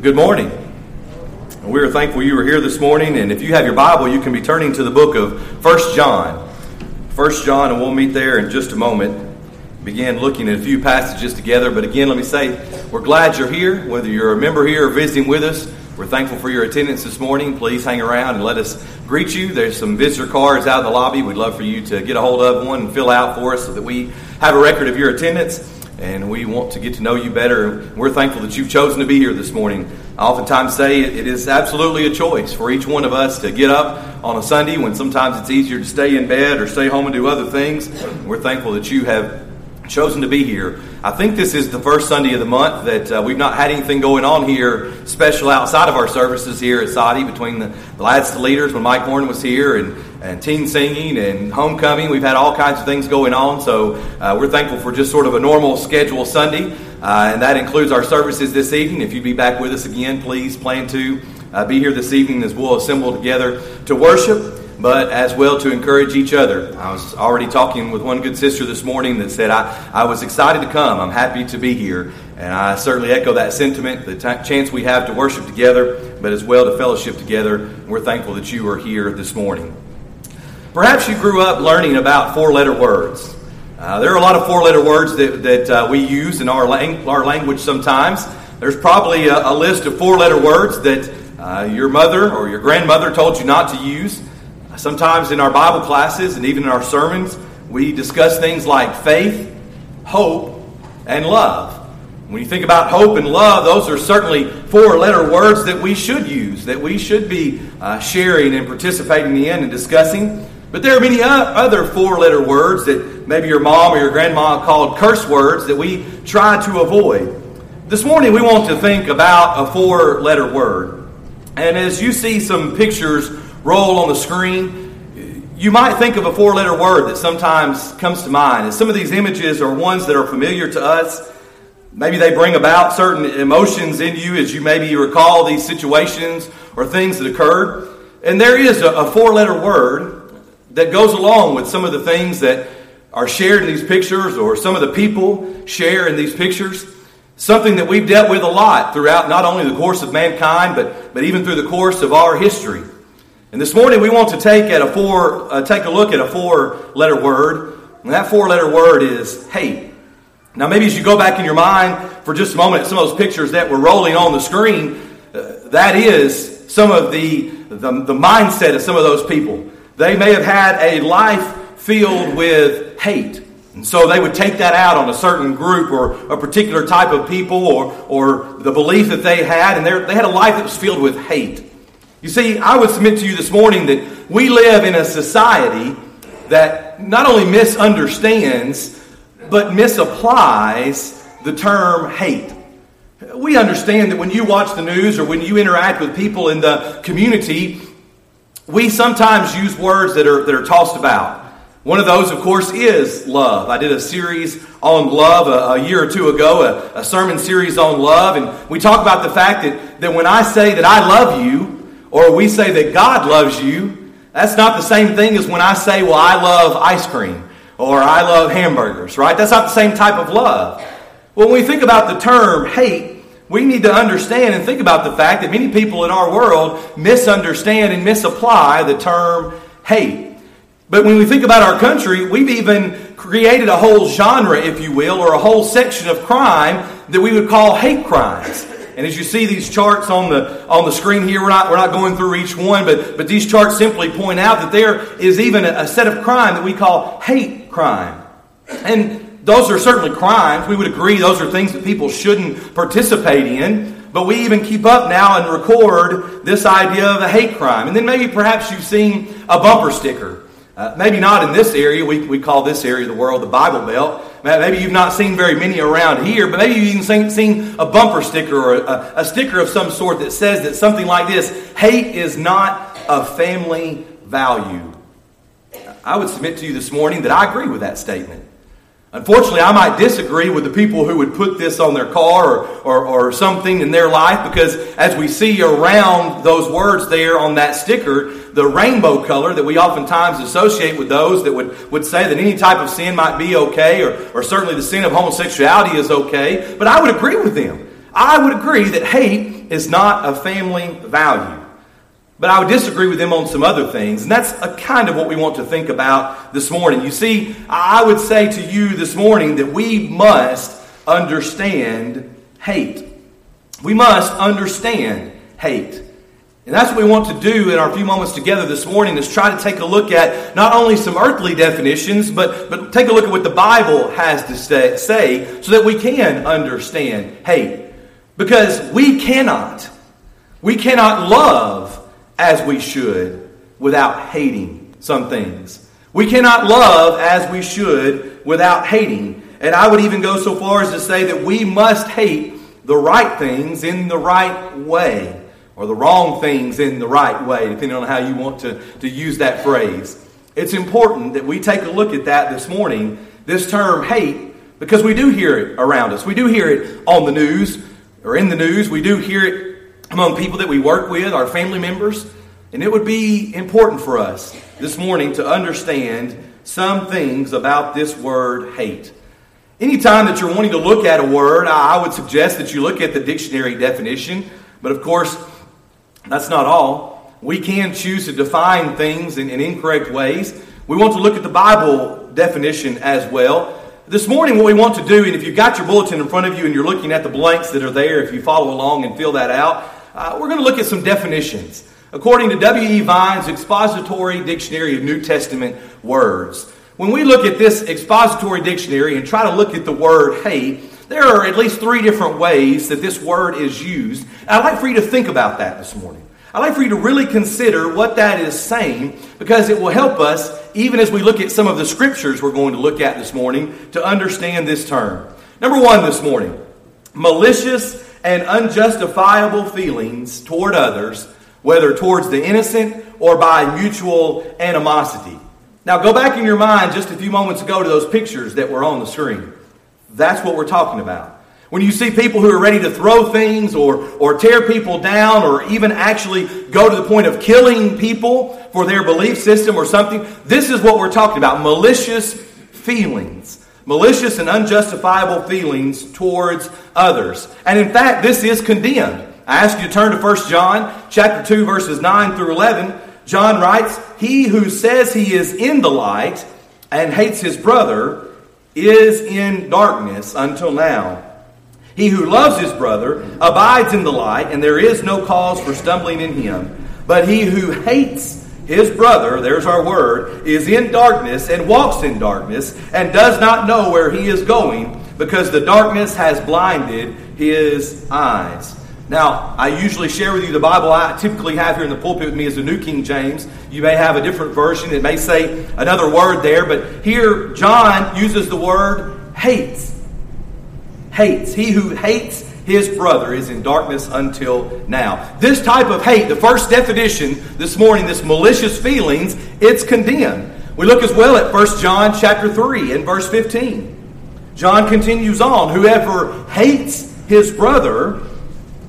Good morning. We are thankful you were here this morning, and if you have your Bible, you can be turning to the book of First John. First John, and we'll meet there in just a moment. Begin looking at a few passages together, but again, let me say we're glad you're here, whether you're a member here or visiting with us. We're thankful for your attendance this morning. Please hang around and let us greet you. There's some visitor cards out in the lobby. We'd love for you to get a hold of one and fill out for us so that we have a record of your attendance and we want to get to know you better. We're thankful that you've chosen to be here this morning. I oftentimes say it is absolutely a choice for each one of us to get up on a Sunday when sometimes it's easier to stay in bed or stay home and do other things. We're thankful that you have chosen to be here. I think this is the first Sunday of the month that uh, we've not had anything going on here special outside of our services here at Soddy between the, the lads to leaders when Mike Horn was here and, and teen singing and homecoming. We've had all kinds of things going on, so uh, we're thankful for just sort of a normal schedule Sunday, uh, and that includes our services this evening. If you'd be back with us again, please plan to uh, be here this evening as we'll assemble together to worship but as well to encourage each other. I was already talking with one good sister this morning that said, I, I was excited to come. I'm happy to be here. And I certainly echo that sentiment, the t- chance we have to worship together, but as well to fellowship together. We're thankful that you are here this morning. Perhaps you grew up learning about four letter words. Uh, there are a lot of four letter words that, that uh, we use in our, lang- our language sometimes. There's probably a, a list of four letter words that uh, your mother or your grandmother told you not to use. Sometimes in our Bible classes and even in our sermons, we discuss things like faith, hope, and love. When you think about hope and love, those are certainly four letter words that we should use, that we should be uh, sharing and participating in and discussing. But there are many other four letter words that maybe your mom or your grandma called curse words that we try to avoid. This morning we want to think about a four letter word. And as you see some pictures roll on the screen, you might think of a four letter word that sometimes comes to mind. And some of these images are ones that are familiar to us. Maybe they bring about certain emotions in you as you maybe recall these situations or things that occurred. And there is a, four letter word that goes along with some of the things that are shared in these pictures or some of the people share in these pictures. Something that we've dealt with a lot throughout not only the course of mankind, but, but even through the course of our history. And this morning we want to take at a four uh, take a look at a four letter word, and that four letter word is hate. Now maybe as you go back in your mind for just a moment at some of those pictures that were rolling on the screen, uh, that is some of the, the the mindset of some of those people. They may have had a life filled with hate. And so they would take that out on a certain group or a particular type of people or, or the belief that they had, and they had a life that was filled with hate. You see, I would submit to you this morning that we live in a society that not only misunderstands, but misapplies the term hate. We understand that when you watch the news or when you interact with people in the community, we sometimes use words that are, that are tossed about. One of those, of course, is love. I did a series on love a, a year or two ago, a, a sermon series on love, and we talk about the fact that, that when I say that I love you, or we say that God loves you, that's not the same thing as when I say, well, I love ice cream or I love hamburgers, right? That's not the same type of love. When we think about the term hate, we need to understand and think about the fact that many people in our world misunderstand and misapply the term hate. But when we think about our country, we've even created a whole genre, if you will, or a whole section of crime that we would call hate crimes. And as you see these charts on the, on the screen here, we're not, we're not going through each one, but, but these charts simply point out that there is even a, a set of crime that we call hate crime. And those are certainly crimes. We would agree those are things that people shouldn't participate in. But we even keep up now and record this idea of a hate crime. And then maybe perhaps you've seen a bumper sticker. Uh, maybe not in this area. We, we call this area of the world the Bible Belt. Maybe you've not seen very many around here, but maybe you've even seen, seen a bumper sticker or a, a sticker of some sort that says that something like this hate is not a family value. I would submit to you this morning that I agree with that statement. Unfortunately, I might disagree with the people who would put this on their car or, or, or, something in their life because as we see around those words there on that sticker, the rainbow color that we oftentimes associate with those that would, would say that any type of sin might be okay or, or certainly the sin of homosexuality is okay. But I would agree with them. I would agree that hate is not a family value. But I would disagree with them on some other things, and that's a kind of what we want to think about this morning. You see, I would say to you this morning that we must understand hate. We must understand hate. And that's what we want to do in our few moments together this morning is try to take a look at not only some earthly definitions, but, but take a look at what the Bible has to say, say so that we can understand hate. Because we cannot, we cannot love as we should without hating some things. We cannot love as we should without hating. And I would even go so far as to say that we must hate the right things in the right way or the wrong things in the right way, depending on how you want to, to use that phrase. It's important that we take a look at that this morning, this term hate, because we do hear it around us. We do hear it on the news or in the news. We do hear it among people that we work with, our family members. And it would be important for us this morning to understand some things about this word hate. Anytime that you're wanting to look at a word, I would suggest that you look at the dictionary definition. But of course, that's not all. We can choose to define things in, in incorrect ways. We want to look at the Bible definition as well. This morning, what we want to do, and if you've got your bulletin in front of you and you're looking at the blanks that are there, if you follow along and fill that out, uh, we're going to look at some definitions. According to W.E. Vine's Expository Dictionary of New Testament Words, when we look at this expository dictionary and try to look at the word hate, there are at least three different ways that this word is used. And I'd like for you to think about that this morning. I'd like for you to really consider what that is saying because it will help us, even as we look at some of the scriptures we're going to look at this morning, to understand this term. Number one this morning malicious and unjustifiable feelings toward others, whether towards the innocent or by mutual animosity. Now, go back in your mind just a few moments ago to those pictures that were on the screen. That's what we're talking about. When you see people who are ready to throw things or, or tear people down or even actually go to the point of killing people for their belief system or something, this is what we're talking about malicious feelings. Malicious and unjustifiable feelings towards others. And in fact, this is condemned. I ask you to turn to 1 John chapter 2 verses 9 through 11. John writes, "He who says he is in the light and hates his brother is in darkness until now. He who loves his brother abides in the light, and there is no cause for stumbling in him. But he who hates his brother, there's our word, is in darkness and walks in darkness and does not know where he is going because the darkness has blinded his eyes. Now, I usually share with you the Bible I typically have here in the pulpit with me is the New King James. You may have a different version. It may say another word there, but here John uses the word hates. Hates. He who hates his brother is in darkness until now. This type of hate, the first definition this morning, this malicious feelings, it's condemned. We look as well at 1 John chapter 3 and verse 15. John continues on, whoever hates his brother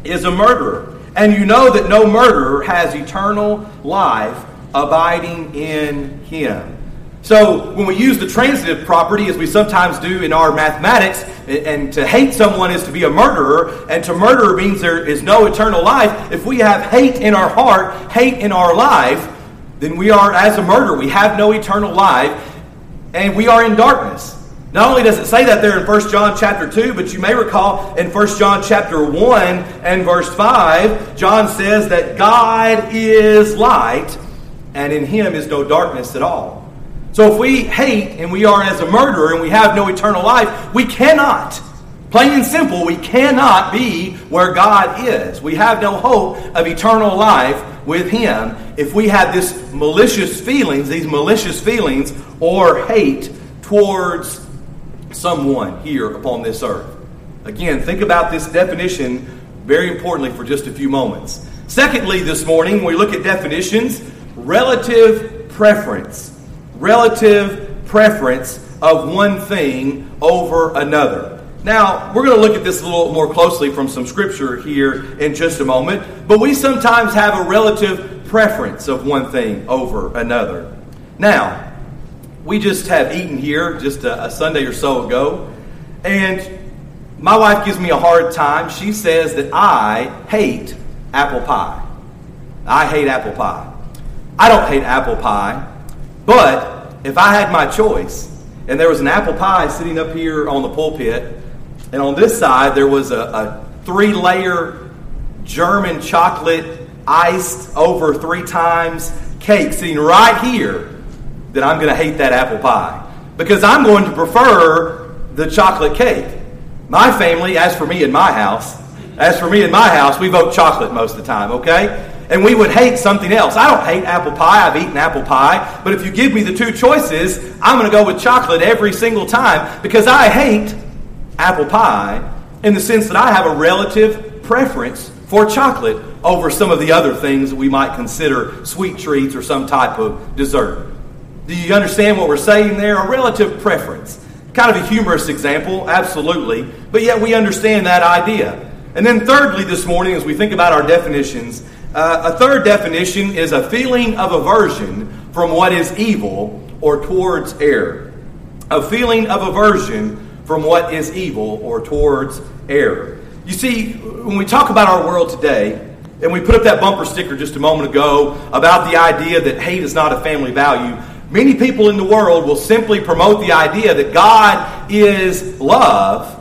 is a murderer. And you know that no murderer has eternal life abiding in him. So, when we use the transitive property, as we sometimes do in our mathematics, and to hate someone is to be a murderer, and to murder means there is no eternal life, if we have hate in our heart, hate in our life, then we are as a murderer. We have no eternal life, and we are in darkness. Not only does it say that there in 1 John chapter 2, but you may recall in 1 John chapter 1 and verse 5, John says that God is light and in him is no darkness at all. So if we hate and we are as a murderer and we have no eternal life, we cannot, plain and simple, we cannot be where God is. We have no hope of eternal life with him if we have this malicious feelings, these malicious feelings or hate towards someone here upon this earth. Again, think about this definition very importantly for just a few moments. Secondly, this morning, we look at definitions, relative preference. Relative preference of one thing over another. Now, we're going to look at this a little more closely from some scripture here in just a moment, but we sometimes have a relative preference of one thing over another. Now, we just have eaten here just a, a Sunday or so ago, and my wife gives me a hard time. She says that I hate apple pie. I hate apple pie. I don't hate apple pie, but if I had my choice, and there was an apple pie sitting up here on the pulpit, and on this side there was a, a three layer German chocolate iced over three times cake sitting right here, then I'm going to hate that apple pie. Because I'm going to prefer the chocolate cake. My family, as for me in my house, as for me in my house, we vote chocolate most of the time, okay? And we would hate something else. I don't hate apple pie. I've eaten apple pie. But if you give me the two choices, I'm going to go with chocolate every single time because I hate apple pie in the sense that I have a relative preference for chocolate over some of the other things that we might consider sweet treats or some type of dessert. Do you understand what we're saying there? A relative preference. Kind of a humorous example, absolutely, but yet we understand that idea. And then, thirdly, this morning, as we think about our definitions, uh, a third definition is a feeling of aversion from what is evil or towards error. A feeling of aversion from what is evil or towards error. You see, when we talk about our world today, and we put up that bumper sticker just a moment ago about the idea that hate is not a family value. Many people in the world will simply promote the idea that God is love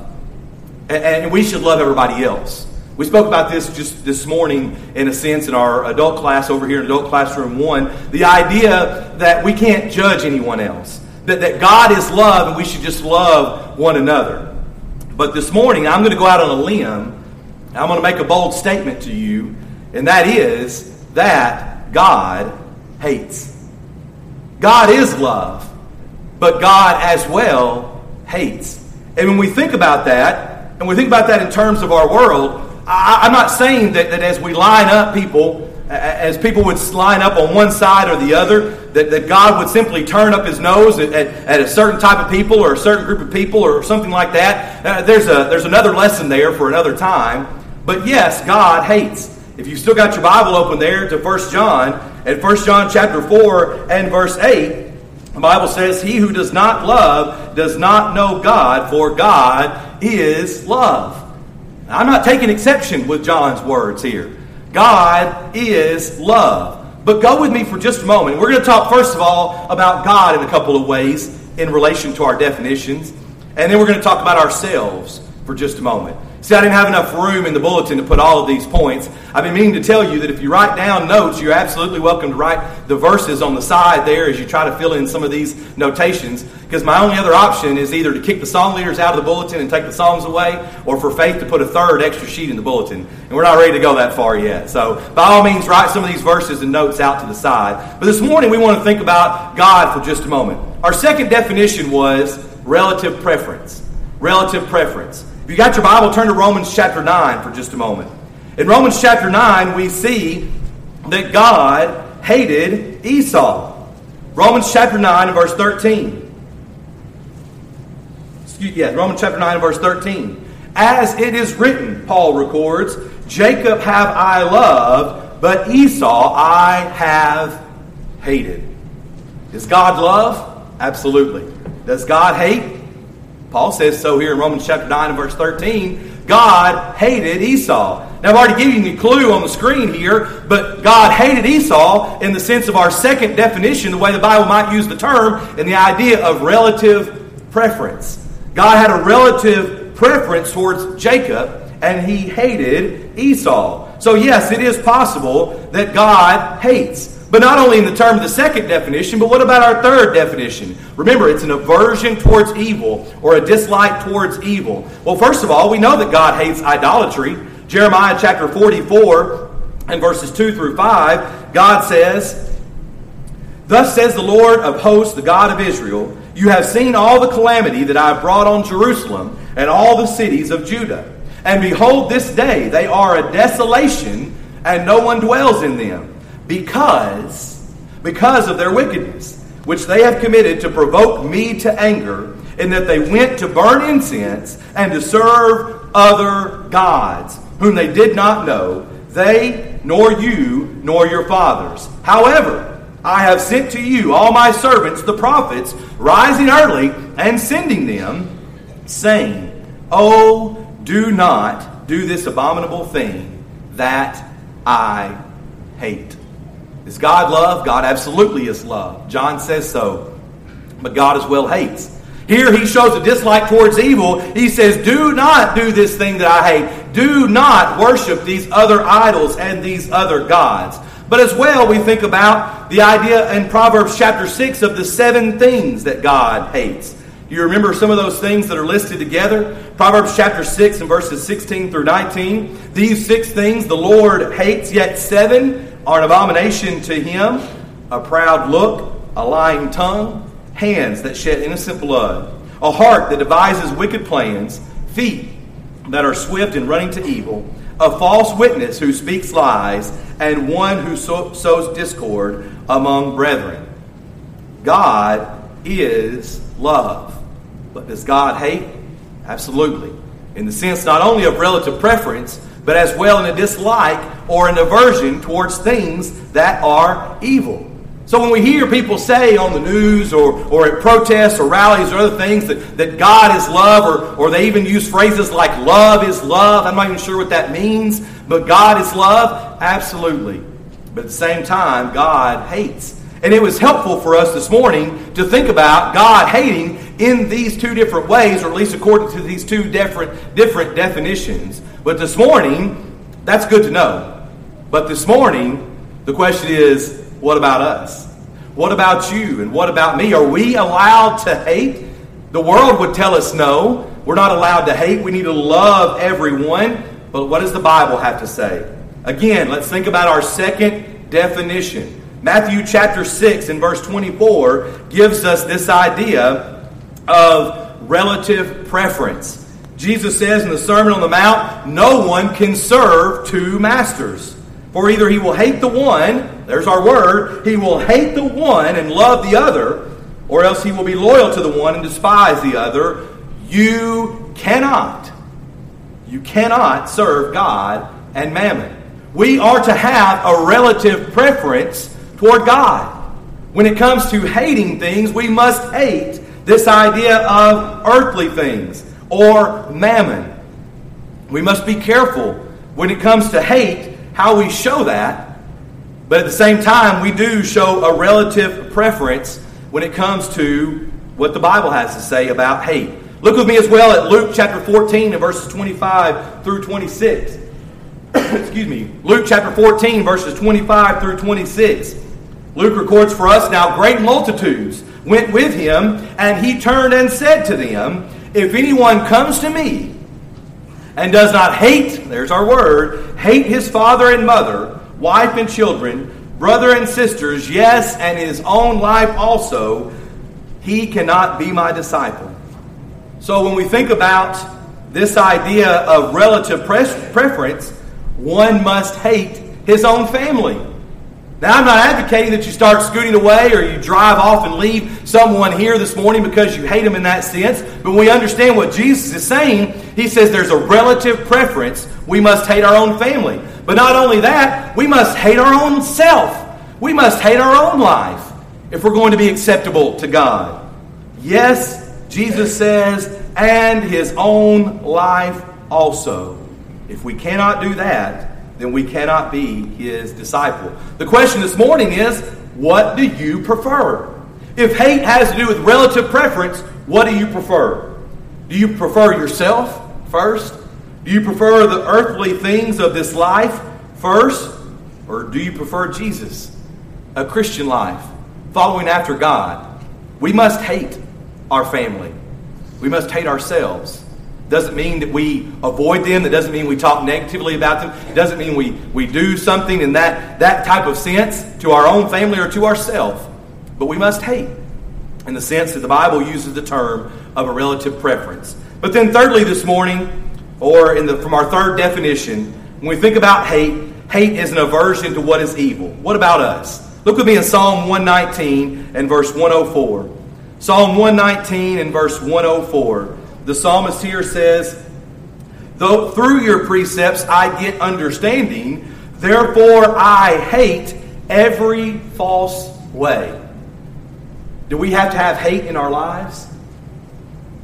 and we should love everybody else. We spoke about this just this morning, in a sense, in our adult class over here in Adult Classroom 1. The idea that we can't judge anyone else, that, that God is love and we should just love one another. But this morning, I'm going to go out on a limb. I'm going to make a bold statement to you and that is that God hates. God is love, but God as well hates. And when we think about that, and we think about that in terms of our world, I, am not saying that, that as we line up people, as people would line up on one side or the other, that, that God would simply turn up his nose at, at, at, a certain type of people or a certain group of people or something like that. Uh, there's, a, there's another lesson there for another time. But yes, God hates. If you've still got your Bible open there to 1 John, at 1 John chapter 4 and verse 8, the Bible says, He who does not love does not know God, for God is love. I'm not taking exception with John's words here. God is love. But go with me for just a moment. We're going to talk, first of all, about God in a couple of ways in relation to our definitions. And then we're going to talk about ourselves for just a moment. See, I didn't have enough room in the bulletin to put all of these points. I've been meaning to tell you that if you write down notes, you're absolutely welcome to write the verses on the side there as you try to fill in some of these notations. Because my only other option is either to kick the song leaders out of the bulletin and take the songs away, or for Faith to put a third extra sheet in the bulletin. And we're not ready to go that far yet. So, by all means, write some of these verses and notes out to the side. But this morning, we want to think about God for just a moment. Our second definition was relative preference. Relative preference. You got your Bible, turn to Romans chapter 9 for just a moment. In Romans chapter 9, we see that God hated Esau. Romans chapter 9 and verse 13. Excuse, yeah, Romans chapter 9 and verse 13. As it is written, Paul records, Jacob have I loved, but Esau I have hated. Does God love? Absolutely. Does God hate? Paul says so here in Romans chapter 9 and verse 13. God hated Esau. Now, I've already given you the clue on the screen here, but God hated Esau in the sense of our second definition, the way the Bible might use the term, and the idea of relative preference. God had a relative preference towards Jacob, and he hated Esau. So, yes, it is possible that God hates. But not only in the term of the second definition, but what about our third definition? Remember, it's an aversion towards evil or a dislike towards evil. Well, first of all, we know that God hates idolatry. Jeremiah chapter 44 and verses 2 through 5, God says, Thus says the Lord of hosts, the God of Israel, You have seen all the calamity that I have brought on Jerusalem and all the cities of Judah. And behold, this day they are a desolation, and no one dwells in them because because of their wickedness which they have committed to provoke me to anger in that they went to burn incense and to serve other gods whom they did not know they nor you nor your fathers however i have sent to you all my servants the prophets rising early and sending them saying oh Do not do this abominable thing that I hate. Is God love? God absolutely is love. John says so. But God as well hates. Here he shows a dislike towards evil. He says, Do not do this thing that I hate. Do not worship these other idols and these other gods. But as well, we think about the idea in Proverbs chapter 6 of the seven things that God hates. You remember some of those things that are listed together? Proverbs chapter 6 and verses 16 through 19. These six things the Lord hates, yet seven are an abomination to him a proud look, a lying tongue, hands that shed innocent blood, a heart that devises wicked plans, feet that are swift in running to evil, a false witness who speaks lies, and one who sows discord among brethren. God is love. But does God hate? Absolutely. In the sense not only of relative preference, but as well in a dislike or an aversion towards things that are evil. So when we hear people say on the news or, or at protests or rallies or other things that, that God is love, or, or they even use phrases like love is love, I'm not even sure what that means, but God is love, absolutely. But at the same time, God hates. And it was helpful for us this morning to think about God hating in these two different ways, or at least according to these two different, different definitions. But this morning, that's good to know. But this morning, the question is what about us? What about you? And what about me? Are we allowed to hate? The world would tell us no. We're not allowed to hate. We need to love everyone. But what does the Bible have to say? Again, let's think about our second definition. Matthew chapter 6 and verse 24 gives us this idea of relative preference. Jesus says in the Sermon on the Mount, no one can serve two masters. For either he will hate the one, there's our word, he will hate the one and love the other, or else he will be loyal to the one and despise the other. You cannot, you cannot serve God and mammon. We are to have a relative preference toward God. When it comes to hating things, we must hate this idea of earthly things or mammon. We must be careful when it comes to hate how we show that, but at the same time, we do show a relative preference when it comes to what the Bible has to say about hate. Look with me as well at Luke chapter 14 and verses 25 through 26. Excuse me. Luke chapter 14, verses 25 through 26. Luke records for us now great multitudes went with him, and he turned and said to them, If anyone comes to me and does not hate, there's our word, hate his father and mother, wife and children, brother and sisters, yes, and his own life also, he cannot be my disciple. So when we think about this idea of relative preference, one must hate his own family. Now, I'm not advocating that you start scooting away or you drive off and leave someone here this morning because you hate them in that sense. But we understand what Jesus is saying. He says there's a relative preference. We must hate our own family. But not only that, we must hate our own self. We must hate our own life if we're going to be acceptable to God. Yes, Jesus says, and his own life also. If we cannot do that, then we cannot be his disciple. The question this morning is what do you prefer? If hate has to do with relative preference, what do you prefer? Do you prefer yourself first? Do you prefer the earthly things of this life first? Or do you prefer Jesus, a Christian life, following after God? We must hate our family. We must hate ourselves doesn't mean that we avoid them. That doesn't mean we talk negatively about them. It doesn't mean we, we do something in that, that type of sense to our own family or to ourselves. But we must hate in the sense that the Bible uses the term of a relative preference. But then, thirdly, this morning, or in the, from our third definition, when we think about hate, hate is an aversion to what is evil. What about us? Look with me in Psalm 119 and verse 104. Psalm 119 and verse 104. The psalmist here says, Though through your precepts I get understanding, therefore I hate every false way. Do we have to have hate in our lives?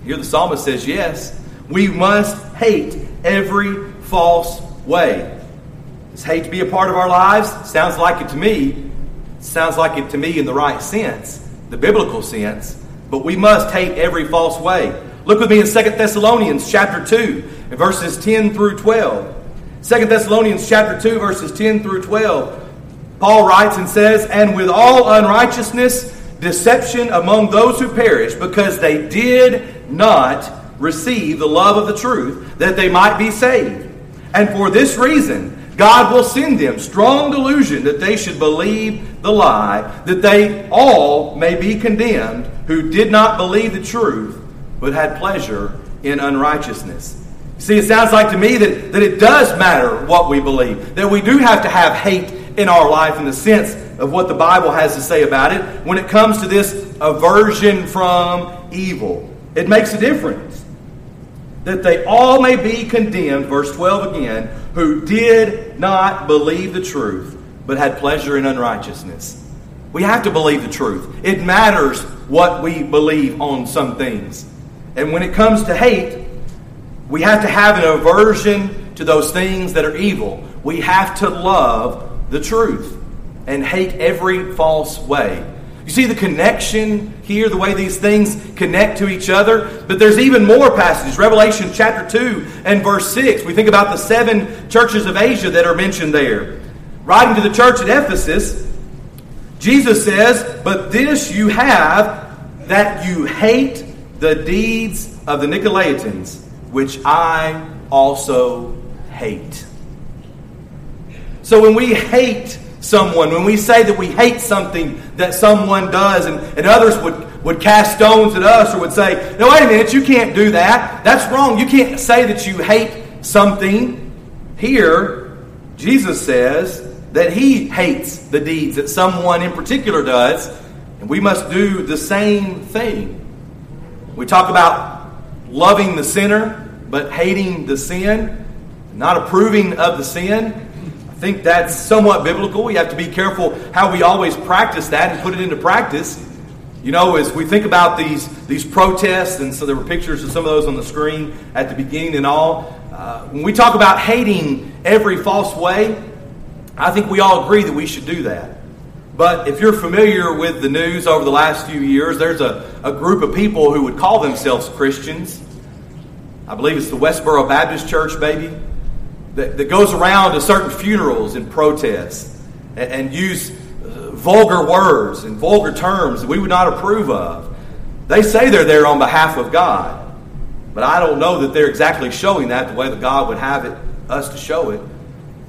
Here the psalmist says, Yes. We must hate every false way. Does hate to be a part of our lives? Sounds like it to me. Sounds like it to me in the right sense, the biblical sense. But we must hate every false way. Look with me in 2 Thessalonians chapter 2, verses 10 through 12. 2 Thessalonians chapter 2, verses 10 through 12. Paul writes and says, And with all unrighteousness, deception among those who perish, because they did not receive the love of the truth, that they might be saved. And for this reason, God will send them strong delusion that they should believe the lie, that they all may be condemned who did not believe the truth, but had pleasure in unrighteousness. See, it sounds like to me that, that it does matter what we believe, that we do have to have hate in our life in the sense of what the Bible has to say about it when it comes to this aversion from evil. It makes a difference. That they all may be condemned, verse 12 again, who did not believe the truth, but had pleasure in unrighteousness. We have to believe the truth. It matters what we believe on some things. And when it comes to hate, we have to have an aversion to those things that are evil. We have to love the truth and hate every false way. You see the connection here, the way these things connect to each other? But there's even more passages. Revelation chapter 2 and verse 6. We think about the seven churches of Asia that are mentioned there. Writing to the church at Ephesus, Jesus says, But this you have, that you hate the deeds of the Nicolaitans, which I also hate. So when we hate someone, when we say that we hate something that someone does, and, and others would, would cast stones at us or would say, No, wait a minute, you can't do that. That's wrong. You can't say that you hate something. Here, Jesus says that he hates the deeds that someone in particular does, and we must do the same thing. We talk about loving the sinner, but hating the sin, not approving of the sin I think that's somewhat biblical. We have to be careful how we always practice that and put it into practice. You know, as we think about these, these protests, and so there were pictures of some of those on the screen at the beginning and all. Uh, when we talk about hating every false way, I think we all agree that we should do that. But if you're familiar with the news over the last few years, there's a, a group of people who would call themselves Christians. I believe it's the Westboro Baptist Church, maybe that, that goes around to certain funerals and protests and, and use uh, vulgar words and vulgar terms that we would not approve of. They say they're there on behalf of God, but I don't know that they're exactly showing that the way that God would have it us to show it.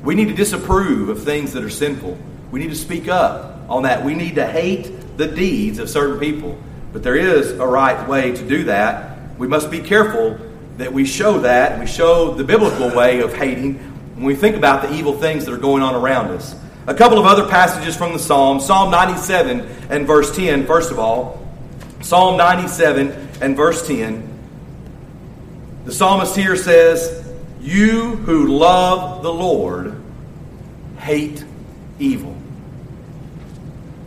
We need to disapprove of things that are sinful. We need to speak up on that. We need to hate the deeds of certain people. But there is a right way to do that. We must be careful that we show that, we show the biblical way of hating when we think about the evil things that are going on around us. A couple of other passages from the Psalm Psalm 97 and verse 10, first of all. Psalm 97 and verse 10. The psalmist here says, You who love the Lord hate evil.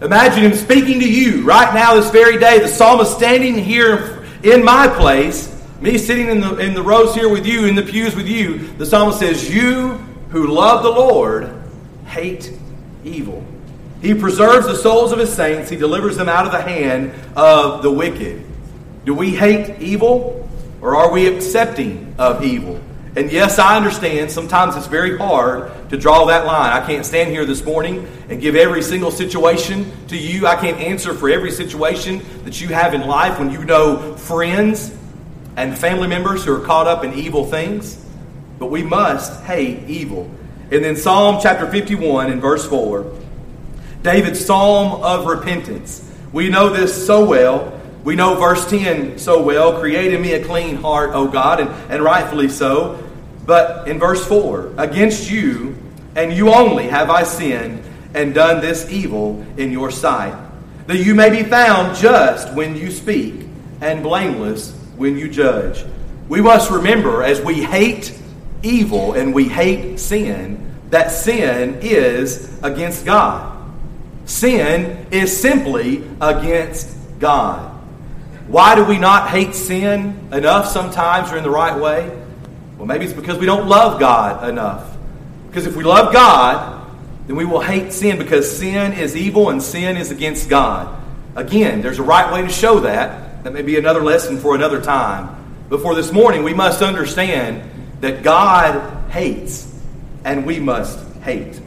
Imagine him speaking to you right now, this very day. The psalmist standing here in my place me sitting in the, in the rows here with you, in the pews with you, the psalmist says, You who love the Lord hate evil. He preserves the souls of his saints, he delivers them out of the hand of the wicked. Do we hate evil or are we accepting of evil? And yes, I understand sometimes it's very hard to draw that line. I can't stand here this morning and give every single situation to you. I can't answer for every situation that you have in life when you know friends and family members who are caught up in evil things, but we must hate evil. And then Psalm chapter 51 and verse 4, David's psalm of repentance. We know this so well. We know verse 10 so well. Create in me a clean heart, O God, and, and rightfully so. But in verse 4, against you and you only have I sinned and done this evil in your sight, that you may be found just when you speak and blameless when you judge. We must remember as we hate evil and we hate sin, that sin is against God. Sin is simply against God. Why do we not hate sin enough sometimes or in the right way? Well, maybe it's because we don't love God enough. Because if we love God, then we will hate sin because sin is evil and sin is against God. Again, there's a right way to show that. That may be another lesson for another time. But for this morning, we must understand that God hates and we must hate.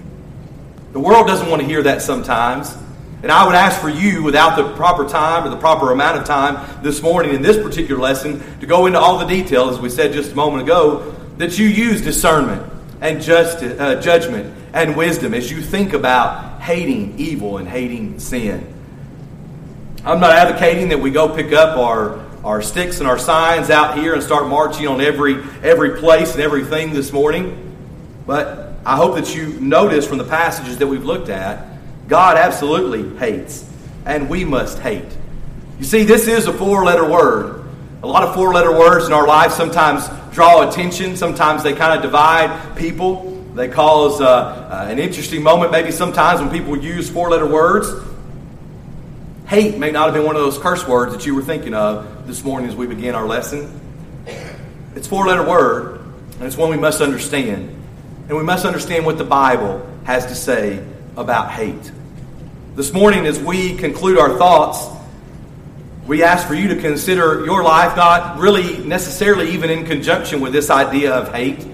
The world doesn't want to hear that sometimes. And I would ask for you, without the proper time or the proper amount of time this morning in this particular lesson, to go into all the details, as we said just a moment ago, that you use discernment and just, uh, judgment and wisdom as you think about hating evil and hating sin. I'm not advocating that we go pick up our, our sticks and our signs out here and start marching on every, every place and everything this morning, but I hope that you notice from the passages that we've looked at God absolutely hates, and we must hate. You see, this is a four letter word. A lot of four letter words in our life sometimes draw attention, sometimes they kind of divide people. They cause uh, uh, an interesting moment, maybe sometimes when people use four letter words. Hate may not have been one of those curse words that you were thinking of this morning as we begin our lesson. It's four letter word, and it's one we must understand. And we must understand what the Bible has to say about hate. This morning, as we conclude our thoughts, we ask for you to consider your life not really necessarily even in conjunction with this idea of hate,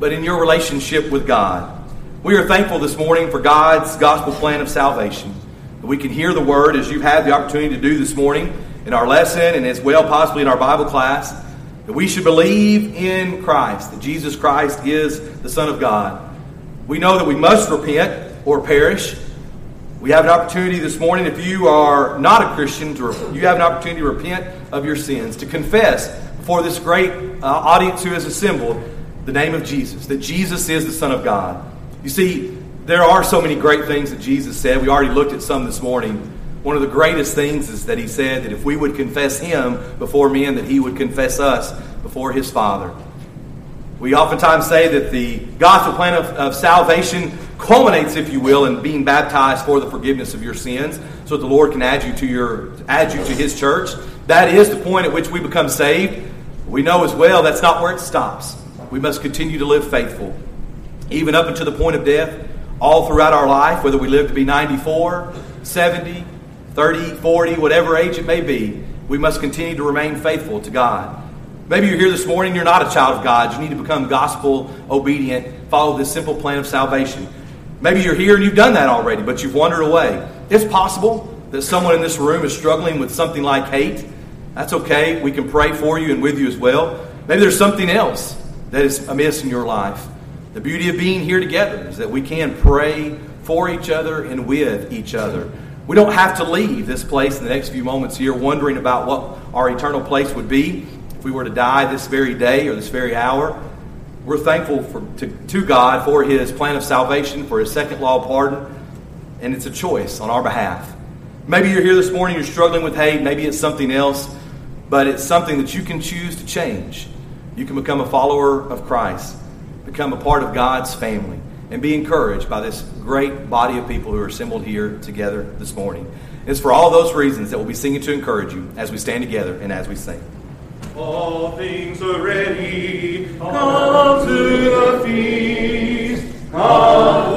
but in your relationship with God. We are thankful this morning for God's gospel plan of salvation. We can hear the word as you've had the opportunity to do this morning in our lesson and as well possibly in our Bible class. That we should believe in Christ, that Jesus Christ is the Son of God. We know that we must repent or perish. We have an opportunity this morning, if you are not a Christian, to, you have an opportunity to repent of your sins, to confess before this great uh, audience who has assembled the name of Jesus, that Jesus is the Son of God. You see, there are so many great things that Jesus said. We already looked at some this morning. One of the greatest things is that he said that if we would confess him before men, that he would confess us before his Father. We oftentimes say that the gospel plan of, of salvation culminates, if you will, in being baptized for the forgiveness of your sins, so that the Lord can add you to your add you to His church. That is the point at which we become saved. We know as well that's not where it stops. We must continue to live faithful, even up until the point of death, all throughout our life, whether we live to be 94, 70, 30, 40, whatever age it may be. We must continue to remain faithful to God. Maybe you're here this morning, you're not a child of God. You need to become gospel obedient, follow this simple plan of salvation. Maybe you're here and you've done that already, but you've wandered away. It's possible that someone in this room is struggling with something like hate. That's okay. We can pray for you and with you as well. Maybe there's something else that is amiss in your life. The beauty of being here together is that we can pray for each other and with each other. We don't have to leave this place in the next few moments here wondering about what our eternal place would be if we were to die this very day or this very hour. We're thankful for, to, to God for His plan of salvation, for His second law of pardon, and it's a choice on our behalf. Maybe you're here this morning, you're struggling with hate, maybe it's something else, but it's something that you can choose to change. You can become a follower of Christ, become a part of God's family, and be encouraged by this great body of people who are assembled here together this morning. It's for all those reasons that we'll be singing to encourage you as we stand together and as we sing. All things are ready. Come to the feast. Come